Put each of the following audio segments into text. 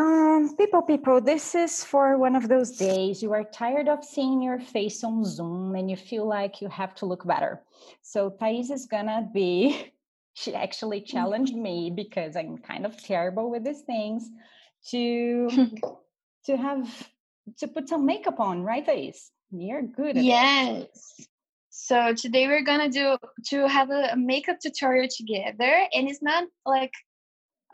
Um, people, people, this is for one of those days you are tired of seeing your face on Zoom and you feel like you have to look better. So Thais is gonna be, she actually challenged me because I'm kind of terrible with these things to to have to put some makeup on, right, Thais? You're good at yes. It. So today we're gonna do to have a makeup tutorial together, and it's not like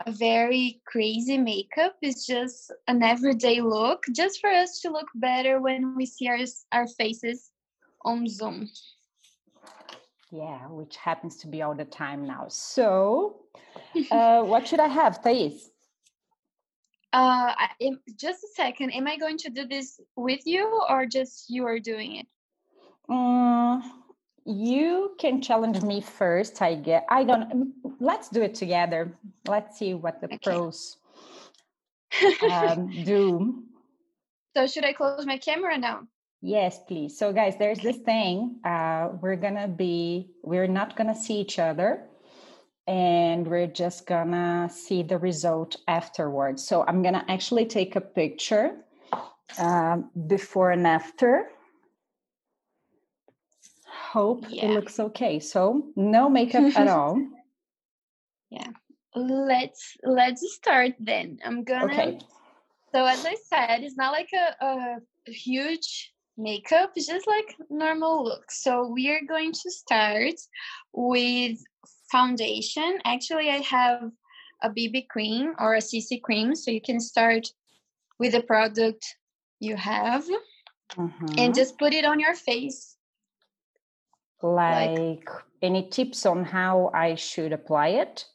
a very crazy makeup. It's just an everyday look, just for us to look better when we see our our faces on Zoom. Yeah, which happens to be all the time now. So, uh, what should I have, Thais? Uh, I, just a second. Am I going to do this with you, or just you are doing it? Um, you can challenge me first. I get. I don't. Let's do it together. Let's see what the okay. pros um, do. So, should I close my camera now? Yes, please. So, guys, there's this thing. Uh, we're gonna be. We're not gonna see each other, and we're just gonna see the result afterwards. So, I'm gonna actually take a picture um, before and after hope yeah. it looks okay. So no makeup at all. Yeah. Let's let's start then. I'm gonna okay. So as I said, it's not like a, a huge makeup, it's just like normal look. So we are going to start with foundation. Actually, I have a BB cream or a CC cream, so you can start with the product you have mm-hmm. and just put it on your face like, like any tips on how I should apply it?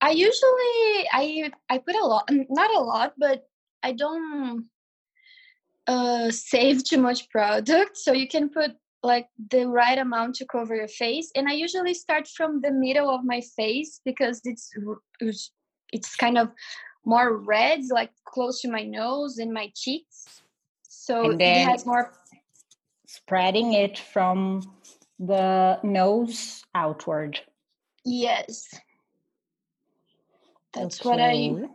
I usually I I put a lot, not a lot, but I don't uh, save too much product, so you can put like the right amount to cover your face. And I usually start from the middle of my face because it's it's kind of more red, like close to my nose and my cheeks. So it has more spreading it from the nose outward. Yes. That's okay. what I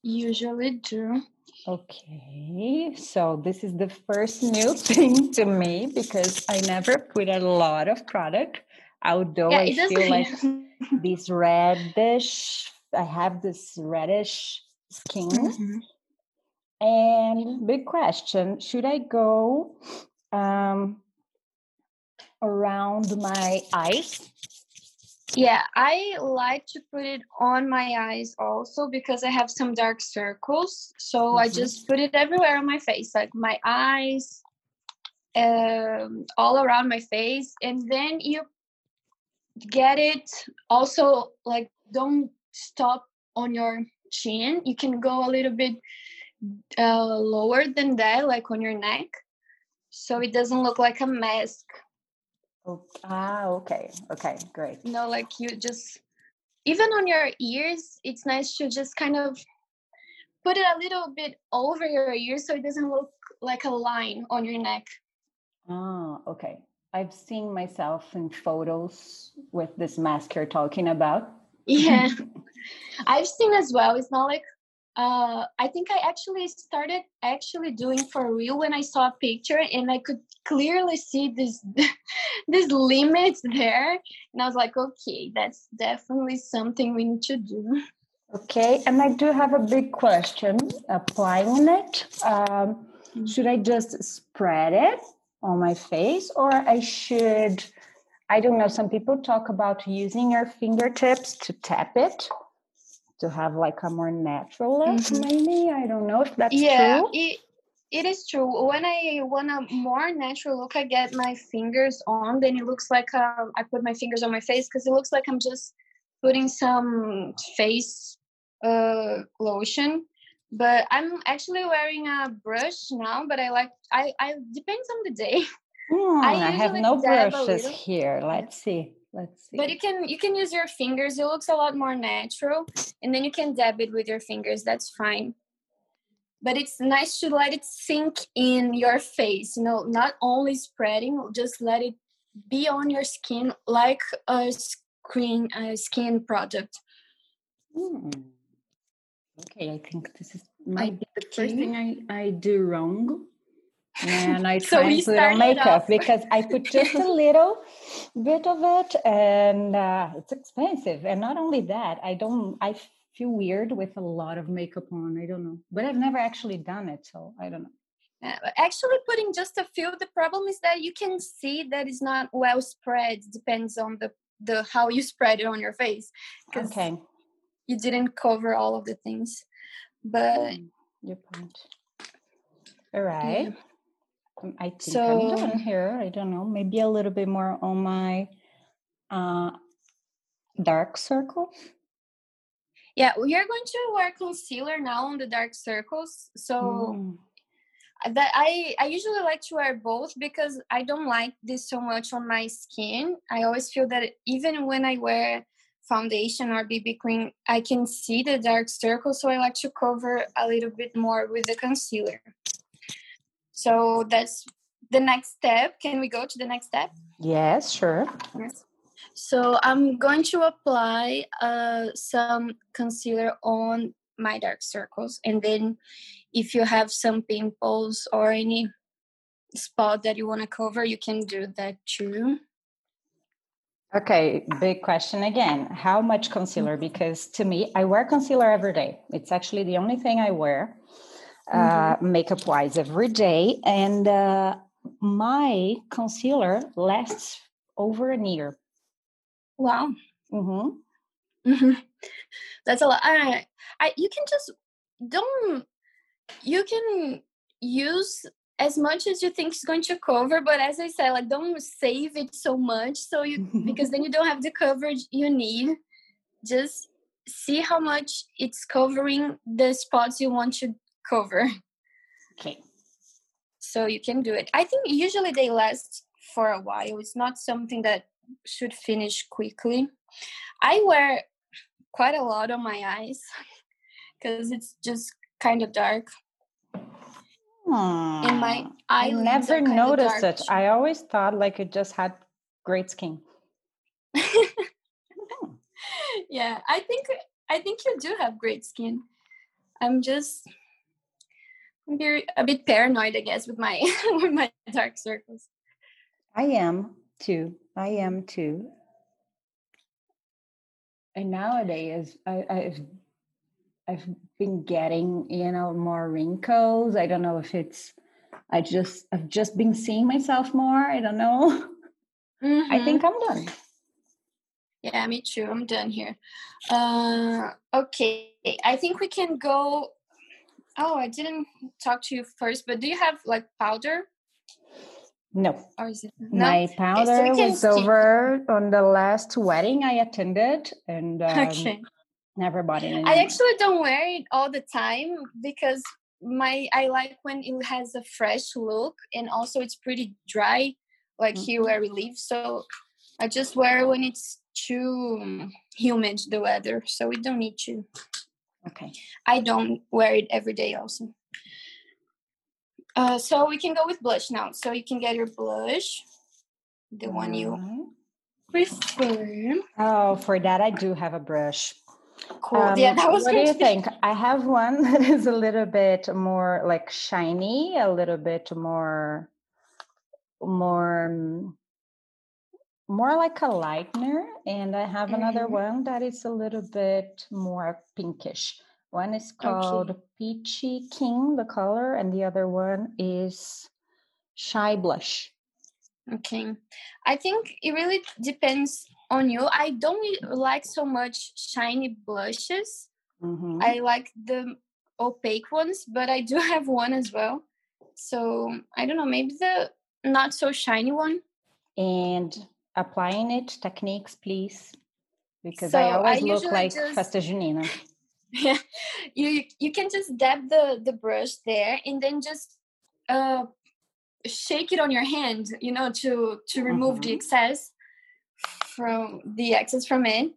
usually do. Okay, so this is the first new thing to me because I never put a lot of product, although yeah, I feel like this reddish, I have this reddish skin. Mm-hmm. And big question should I go um, around my eyes. Yeah, I like to put it on my eyes also because I have some dark circles. So mm-hmm. I just put it everywhere on my face, like my eyes, um, all around my face. And then you get it also like don't stop on your chin. You can go a little bit uh, lower than that, like on your neck so it doesn't look like a mask. Oh, ah, okay, okay, great. You know, like you just even on your ears, it's nice to just kind of put it a little bit over your ears so it doesn't look like a line on your neck. Ah, okay. I've seen myself in photos with this mask you're talking about. Yeah. I've seen as well. It's not like uh, I think I actually started actually doing for real when I saw a picture and I could clearly see this this limits there, and I was like, okay, that's definitely something we need to do. Okay, and I do have a big question applying it. Um, mm-hmm. should I just spread it on my face, or I should? I don't know. Some people talk about using your fingertips to tap it to have like a more natural look mm-hmm. maybe? I don't know if that's yeah, true. it, it is true. When i want a more natural look i get my fingers on then it looks like uh, i put my fingers on my face because it looks like i'm just putting some face uh, lotion. But i'm actually wearing a brush now but i like i i depends on the day. Mm, I, I have no brushes here. Let's see let's see but you can you can use your fingers. It looks a lot more natural and then you can dab it with your fingers. That's fine. But it's nice to let it sink in your face you know not only spreading just let it be on your skin like a screen a skin product. Hmm. Okay, I think this is might be the first thing I, I do wrong. And I try so and put on makeup because I put just a little bit of it and uh, it's expensive. And not only that, I don't I feel weird with a lot of makeup on. I don't know. But I've never actually done it, so I don't know. Uh, actually putting just a few the problem is that you can see that it's not well spread depends on the the how you spread it on your face okay you didn't cover all of the things but mm, your point all right yeah. I think so, i'm done here i don't know maybe a little bit more on my uh dark circle. yeah we are going to wear concealer now on the dark circles so mm that I I usually like to wear both because I don't like this so much on my skin. I always feel that even when I wear foundation or BB cream, I can see the dark circles, so I like to cover a little bit more with the concealer. So that's the next step. Can we go to the next step? Yes, sure. Yes. So I'm going to apply uh, some concealer on my dark circles and then if you have some pimples or any spot that you want to cover you can do that too okay big question again how much concealer because to me i wear concealer every day it's actually the only thing i wear uh, mm-hmm. makeup wise every day and uh, my concealer lasts over a year wow mm-hmm. Mm-hmm. that's a lot I, I you can just don't you can use as much as you think is going to cover but as i said like don't save it so much so you because then you don't have the coverage you need just see how much it's covering the spots you want to cover okay so you can do it i think usually they last for a while it's not something that should finish quickly i wear quite a lot on my eyes because it's just kind of dark. Hmm. And my I never noticed it. I always thought like it just had great skin. yeah, I think I think you do have great skin. I'm just I'm very, a bit paranoid, I guess, with my with my dark circles. I am too. I am too. And nowadays, I, I've I've been getting, you know, more wrinkles. I don't know if it's I just I've just been seeing myself more. I don't know. Mm-hmm. I think I'm done. Yeah, me too. I'm done here. Uh, okay, I think we can go. Oh, I didn't talk to you first, but do you have like powder? No. Or is it no? My powder so was over on the last wedding I attended, and um, okay. Never bought it. I actually don't wear it all the time because my I like when it has a fresh look and also it's pretty dry, like mm-hmm. here where we live. So I just wear when it's too humid the weather, so we don't need to. Okay. I don't wear it every day also. Uh, so we can go with blush now. So you can get your blush, the one you prefer. Oh, for that I do have a brush. Cool. Um, yeah, that was. What do you think? I have one that is a little bit more like shiny, a little bit more, more, mm, more like a lightener, and I have mm-hmm. another one that is a little bit more pinkish. One is called okay. Peachy King, the color, and the other one is Shy Blush. Okay. I think it really depends on you. I don't like so much shiny blushes. Mm-hmm. I like the opaque ones, but I do have one as well. So I don't know, maybe the not so shiny one. And applying it techniques, please, because so I always I look like just, Festa Junina. Yeah, you you can just dab the the brush there, and then just uh shake it on your hand, you know, to to remove mm-hmm. the excess from the excess from it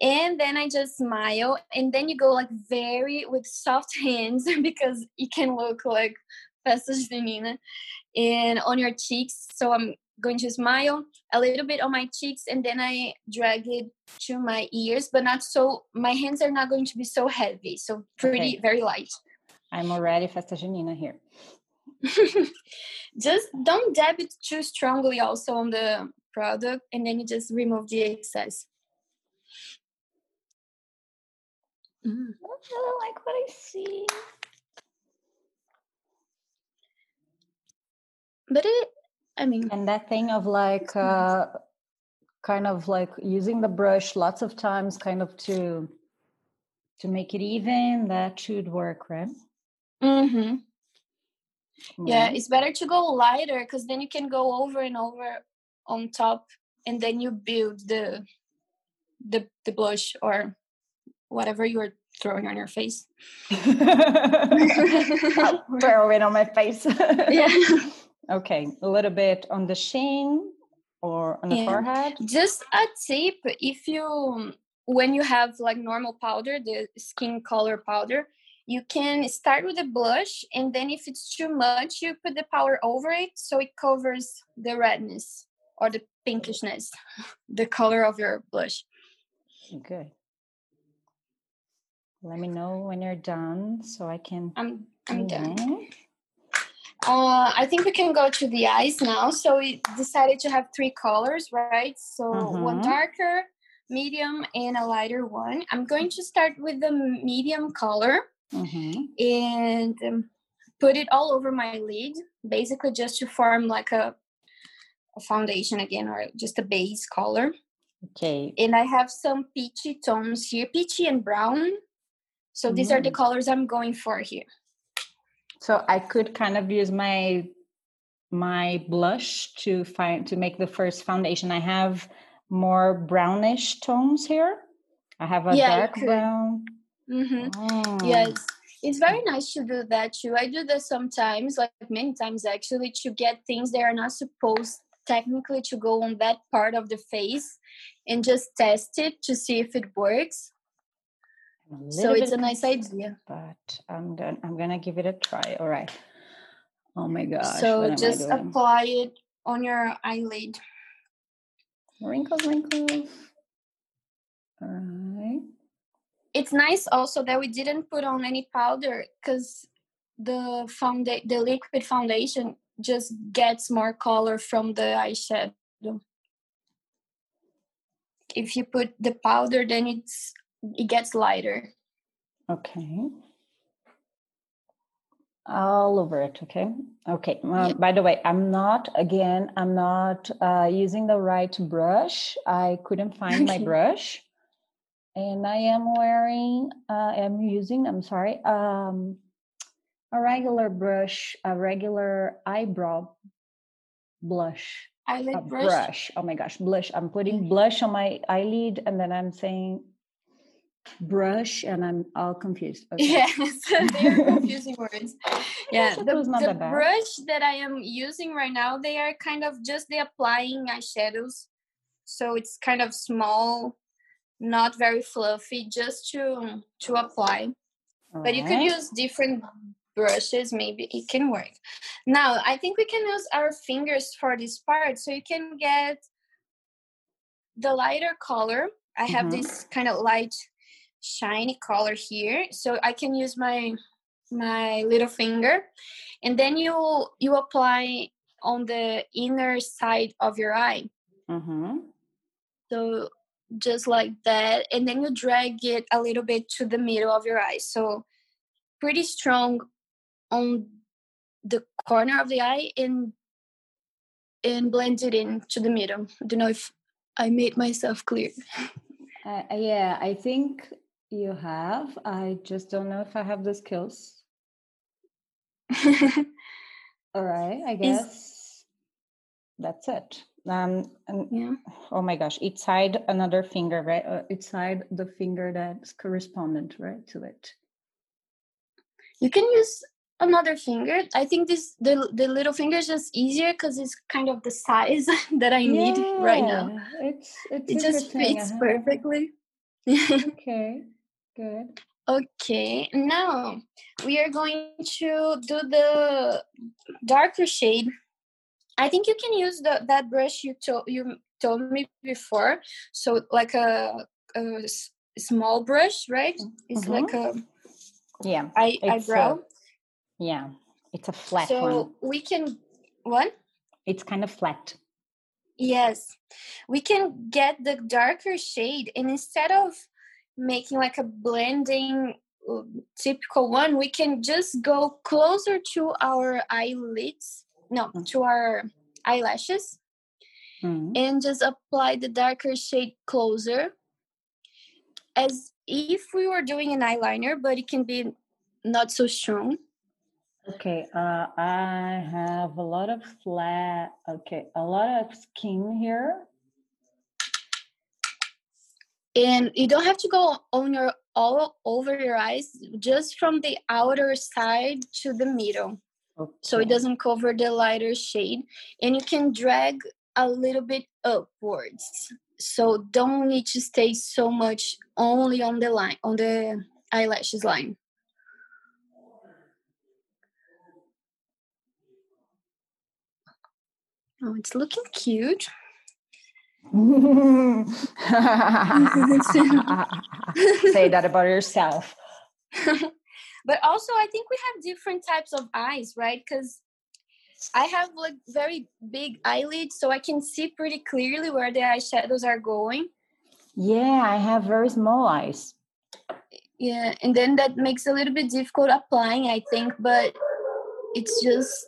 and then i just smile and then you go like very with soft hands because it can look like festa junina and on your cheeks so i'm going to smile a little bit on my cheeks and then I drag it to my ears, but not so, my hands are not going to be so heavy. So pretty, okay. very light. I'm already Festa Junina here. just don't dab it too strongly also on the product and then you just remove the excess. Mm. I don't like what I see. But it, I mean, and that thing of like, uh, kind of like using the brush lots of times, kind of to to make it even. That should work, right? Mm-hmm. Yeah, it's better to go lighter because then you can go over and over on top, and then you build the the the blush or whatever you're throwing on your face. I'll throw it on my face. yeah. Okay, a little bit on the chin or on the yeah. forehead. Just a tip: if you when you have like normal powder, the skin color powder, you can start with a blush, and then if it's too much, you put the powder over it so it covers the redness or the pinkishness, the color of your blush. Good. Let me know when you're done so I can. I'm I'm done. Uh, I think we can go to the eyes now. So we decided to have three colors, right? So mm-hmm. one darker, medium, and a lighter one. I'm going to start with the medium color mm-hmm. and um, put it all over my lid, basically just to form like a, a foundation again or just a base color. Okay. And I have some peachy tones here, peachy and brown. So these mm. are the mm. colors I'm going for here. So I could kind of use my my blush to find to make the first foundation. I have more brownish tones here. I have a yeah, dark brown. Mm-hmm. Oh. Yes, it's very nice to do that too. I do that sometimes, like many times actually, to get things that are not supposed technically to go on that part of the face and just test it to see if it works so it's a nice idea. but i'm done i'm gonna give it a try. All right. Oh my gosh so just apply it on your eyelid. Wrinkles wrinkles. All right it's nice also that we didn't put on any powder because the founda- the liquid foundation just gets more color from the eyeshadow. If you put the powder then it's it gets lighter. Okay. All over it. Okay. Okay. Um, By the way, I'm not, again, I'm not uh, using the right brush. I couldn't find my brush. And I am wearing, uh, I'm using, I'm sorry, um, a regular brush, a regular eyebrow blush. Eyelid brush? brush. Oh my gosh, blush. I'm putting mm-hmm. blush on my eyelid and then I'm saying brush and i'm all confused. Okay. yes they're confusing words. Yeah the, the brush that i am using right now they are kind of just the applying eyeshadows. So it's kind of small not very fluffy just to to apply. All but right. you can use different brushes maybe it can work. Now i think we can use our fingers for this part. So you can get the lighter color. I have mm-hmm. this kind of light shiny color here. So i can use my my little finger. And then you you apply on the inner side of your eye. Mm-hmm. so just like that. And then you drag it a little bit to the middle of your eye. So pretty strong on the corner of the eye and and blend it in to the middle. I don't know if i made myself clear. Uh, yeah i think you have. I just don't know if I have the skills. All right, I guess Is... that's it. Um, and, yeah. Oh my gosh, each side another finger, right? Uh, each side the finger that's correspondent, right, to it. You can use another finger. I think this the the little finger is just easier because it's kind of the size that I need yeah, right now. It's, it's it just fits uh-huh. perfectly. okay. Good. Okay, now we are going to do the darker shade I think you can use the that brush you told you told me before. So like a, a small brush, right? It's mm-hmm. like a yeah eye, eyebrow. A, yeah, it's a flat so one. we can what? It's kind of flat. Yes, we can get the darker shade, and instead of making like a blending uh, typical one, we can just go closer to our eyelids. No, mm-hmm. to our eyelashes, mm-hmm. and just apply the darker shade closer, as if we were doing an eyeliner, but it can be not so strong. Okay, uh, I have a lot of flat, okay, a lot of skin here. And you don't have to go on your all over your eyes, just from the outer side to the middle. Okay. So it doesn't cover the lighter shade. And you can drag a little bit upwards. So don't need to stay so much only on the line, on the eyelashes line. Oh, it's looking cute. Say that about yourself. but also, I think we have different types of eyes, right? Because I have like very big eyelids, so I can see pretty clearly where the eyeshadows are going. Yeah, I have very small eyes. Yeah, and then that makes a little bit difficult applying, I think, but it's just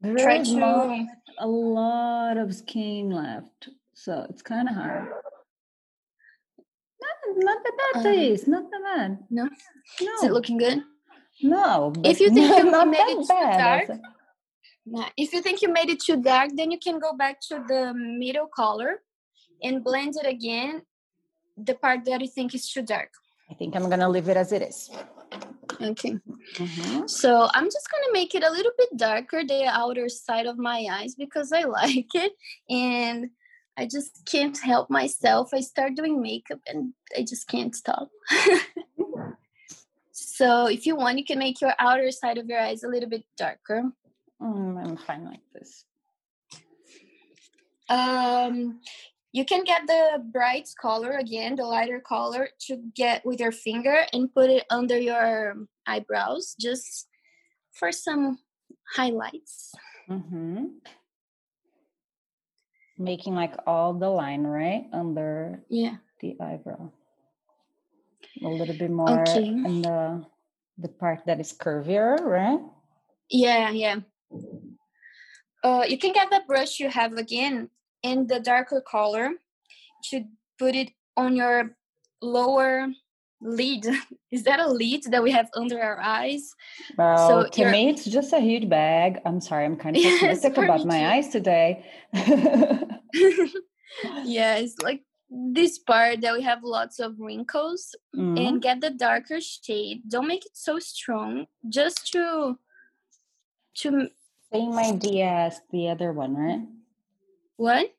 very try to a lot of skin left, so it's kind of hard. Not, not that bad, um, taste. Not the bad. No, no. Is it looking good? No. If you think you made it too dark, nah, if you think you made it too dark, then you can go back to the middle color and blend it again. The part that you think is too dark. I think I'm gonna leave it as it is. Okay. Mm-hmm. So I'm just gonna make it a little bit darker, the outer side of my eyes, because I like it, and I just can't help myself. I start doing makeup, and I just can't stop. so if you want, you can make your outer side of your eyes a little bit darker. Mm, I'm fine like this. Um, you can get the bright color again, the lighter color to get with your finger and put it under your eyebrows just for some highlights. Mm-hmm. Making like all the line, right? Under yeah the eyebrow. A little bit more okay. in the the part that is curvier, right? Yeah, yeah. Uh, you can get the brush you have again in the darker color to put it on your lower lid. Is that a lid that we have under our eyes? Well, so to me, it's just a huge bag. I'm sorry, I'm kind of pessimistic yes, about my eyes today. yeah, it's like this part that we have lots of wrinkles mm-hmm. and get the darker shade. Don't make it so strong, just to to same idea as the other one, right? What?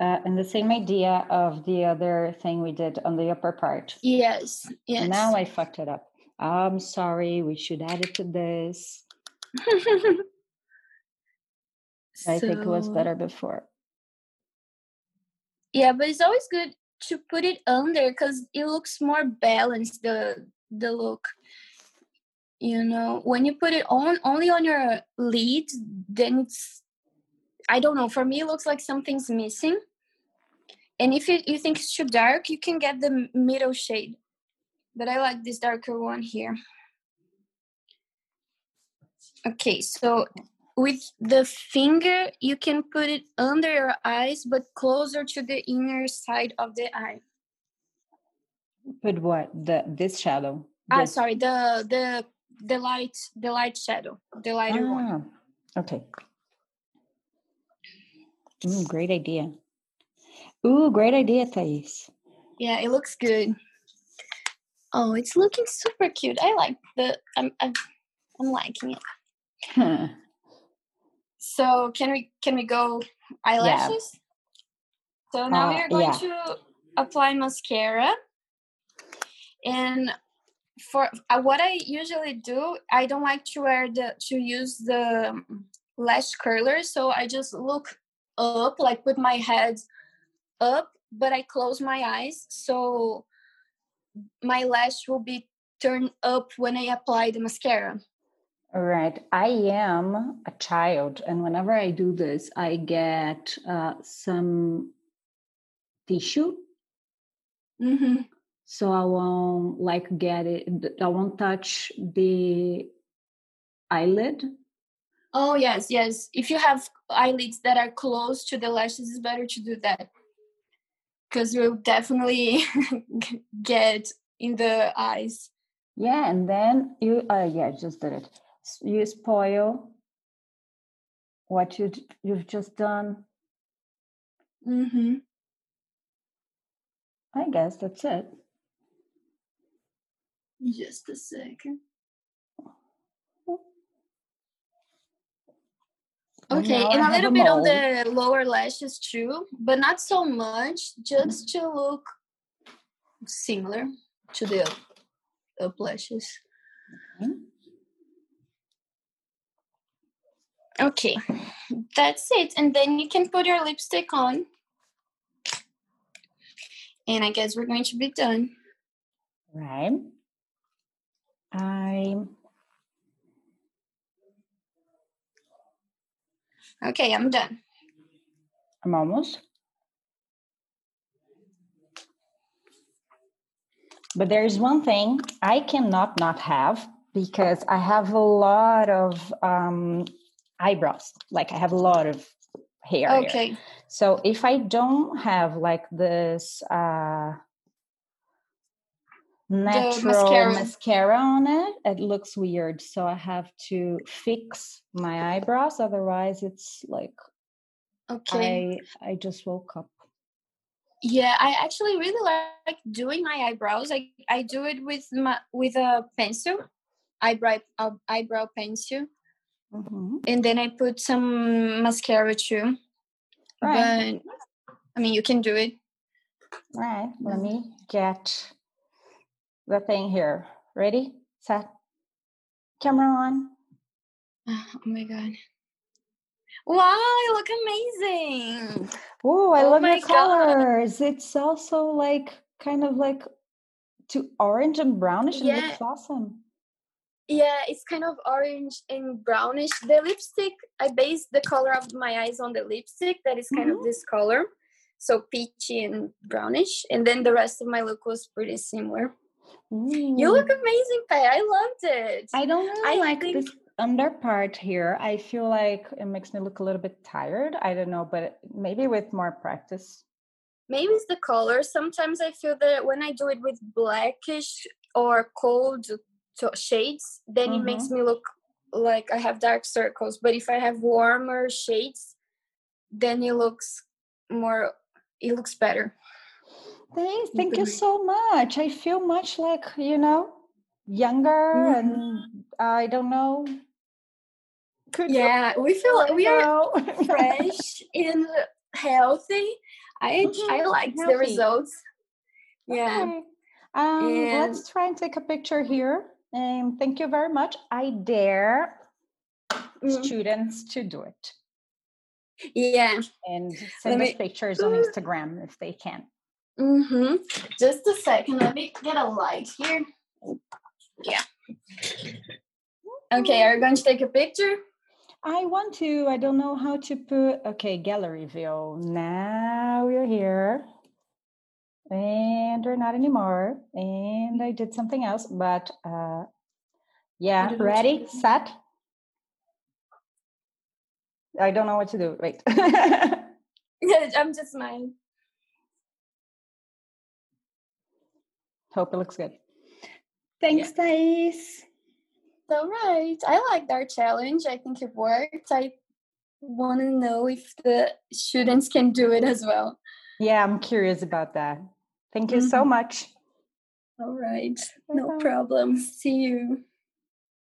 Uh, and the same idea of the other thing we did on the upper part. Yes, yes. Now I fucked it up. I'm sorry. We should add it to this. I think it was better before. Yeah, but it's always good to put it under because it looks more balanced. The the look, you know, when you put it on only on your lid, then it's I don't know. For me, it looks like something's missing. And if you, you think it's too dark, you can get the middle shade. But I like this darker one here. Okay, so with the finger, you can put it under your eyes, but closer to the inner side of the eye. Put what? The this shadow. Ah, sorry, the the the light the light shadow, the lighter ah, one. Okay. Mm, great idea. Ooh, great idea, Thais. Yeah, it looks good. Oh, it's looking super cute. I like the. I'm. I'm, I'm liking it. Huh. So can we can we go eyelashes? Yeah. So now uh, we are going yeah. to apply mascara, and for uh, what I usually do, I don't like to wear the to use the lash curler, so I just look up, like with my head up, but I close my eyes, so my lash will be turned up when I apply the mascara. All right. I am a child, and whenever I do this, I get uh, some tissue. Mm-hmm. So I won't like get it. I won't touch the eyelid. Oh yes, yes. If you have eyelids that are close to the lashes, it's better to do that because you'll definitely get in the eyes. Yeah, and then you. Uh, yeah, just did it. You spoil what you you've just done. Mm-hmm. I guess that's it. Just a second. Okay, and a little a bit on the lower lashes too, but not so much, just to look similar to the up, up lashes. Mm-hmm. Okay, that's it. And then you can put your lipstick on. And I guess we're going to be done. Right. I Okay, I'm done. I'm almost. But there is one thing I cannot not have because I have a lot of um, eyebrows. Like I have a lot of hair. Okay. Here. So if I don't have like this uh, natural mascara. mascara. on it, it looks weird. So I have to fix my eyebrows. Otherwise, it's like okay. I I just woke up. Yeah, I actually really like doing my eyebrows. I I do it with my with a pencil, eyebrow uh, eyebrow pencil, mm-hmm. and then I put some mascara too. Right. But I mean, you can do it. Right. Let me get the thing here. Ready, set, camera on. Oh my god. Wow, you look amazing. Ooh, I oh, love your colors. God. It's also like kind of like to orange and brownish. Yeah. It looks awesome. Yeah, it's kind of orange and brownish. The lipstick, I based the color of my eyes on the lipstick that is kind mm-hmm. of this color. So peachy and brownish. And then the rest of my look was pretty similar. You look amazing, Pei. I loved it. I don't really I like think... this under part here. I feel like it makes me look a little bit tired. I don't know, but maybe with more practice. Maybe it's the color. Sometimes I feel that when I do it with blackish or cold shades, then mm-hmm. it makes mm-hmm. me look like I have dark circles. But if I have warmer shades, then it looks more. It looks better. Thanks. Thank you so much. I feel much like, you know, younger mm-hmm. and I don't know. Could yeah, we feel like we are fresh and healthy. I mm-hmm. I like the results. Yeah. Okay. Um, and... let's try and take a picture here. And thank you very much. I dare mm-hmm. students to do it. Yeah. And send us pictures on Instagram if they can. Mm-hmm. Just a second. Let me get a light here. Yeah. Okay, are you going to take a picture? I want to. I don't know how to put. Okay, gallery view. Now we're here. And we're not anymore. And I did something else, but uh yeah, ready, set. I don't know what to do. Wait. I'm just smiling. Hope it looks good. Thanks, yeah. Thais. All right. I liked our challenge. I think it worked. I want to know if the students can do it as well. Yeah, I'm curious about that. Thank you mm-hmm. so much. All right. No problem. See you.